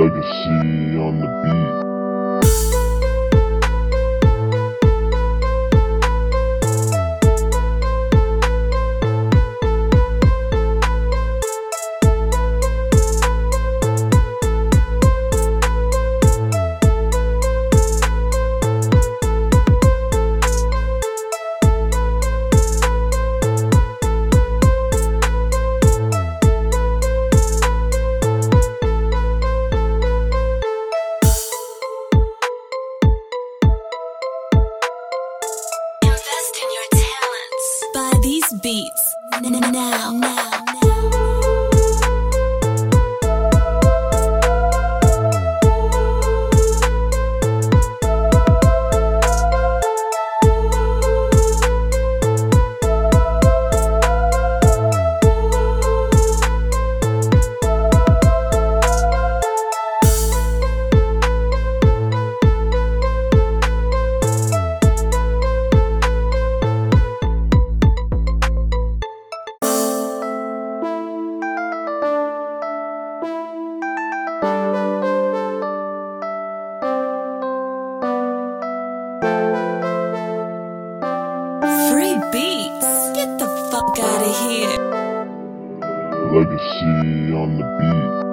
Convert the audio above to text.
Legacy on the beat. Beats now. now. gotta hear. Legacy on the beat.